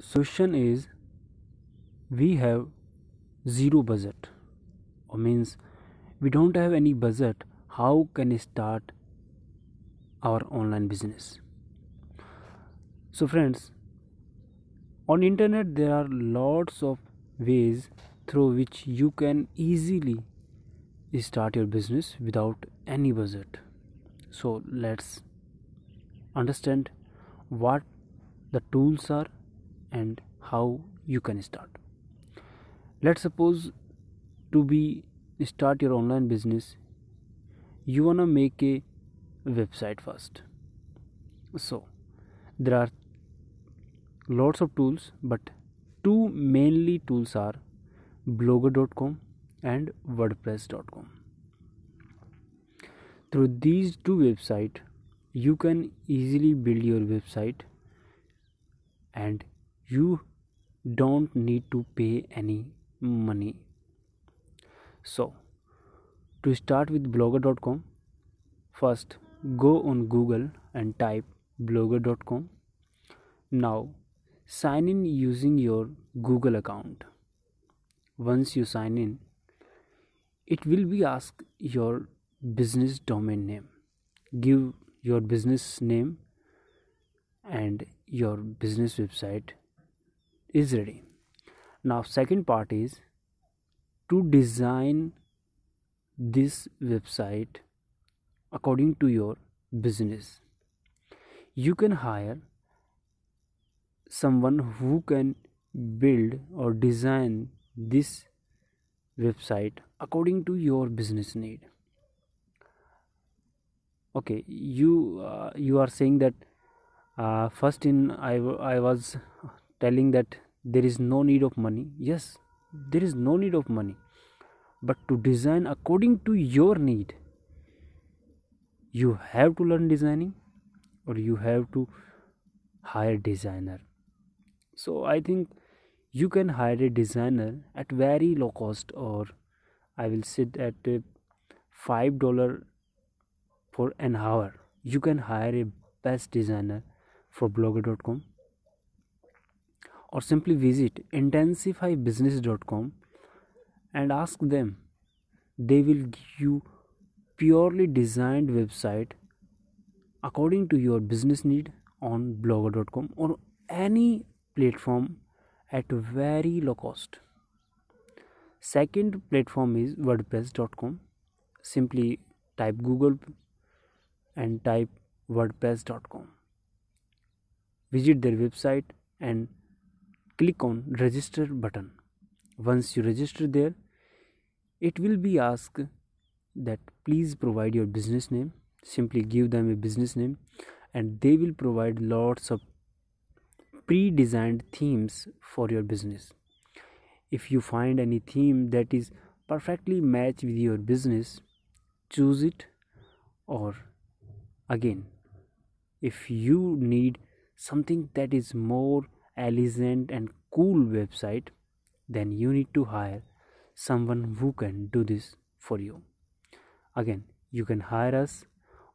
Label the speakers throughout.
Speaker 1: solution is we have zero budget. Or means we don't have any budget how can we start our online business? So friends on internet there are lots of ways through which you can easily start your business without any budget. So let's understand what the tools are and how you can start. Let's suppose to be start your online business you want to make a website first. So there are lots of tools but two mainly tools are blogger.com and wordpress.com through these two websites you can easily build your website and you don't need to pay any money. So to start with blogger.com first go on google and type blogger.com now sign in using your google account. Once you sign in it will be asked your business domain name. Give your business name and your business website is ready. Now second part is to design this website according to your business. You can hire someone who can build or design this website according to your business need. Okay you uh, you are saying that uh, first in I, I was telling that there is no need of money. Yes there is no need of money. But to design according to your need you have to learn designing or you have to hire designer. So i think you can hire a designer at very low cost or i will sit at uh, five dollar for an hour. You can hire a best designer for blogger.com or simply visit intensifybusiness.com and ask them. They will give you purely designed website according to your business need on blogger.com or any platform at very low cost. Second platform is wordpress.com simply type google and type wordpress.com visit their website and click on register button. Once you register there it will be asked that please provide your business name. Simply give them a business name and they will provide lots of pre-designed themes for your business. If you find any theme that is perfectly matched with your business choose it or again. If you need something that is more elegant and cool website then you need to hire someone who can do this for you. Again you can hire us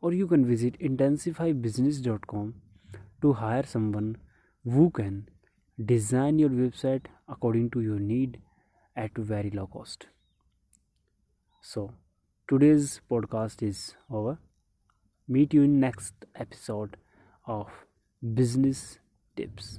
Speaker 1: or you can visit intensifybusiness.com to hire someone who can design your website according to your need at very low cost. So today's podcast is over. Meet you in next episode of business tips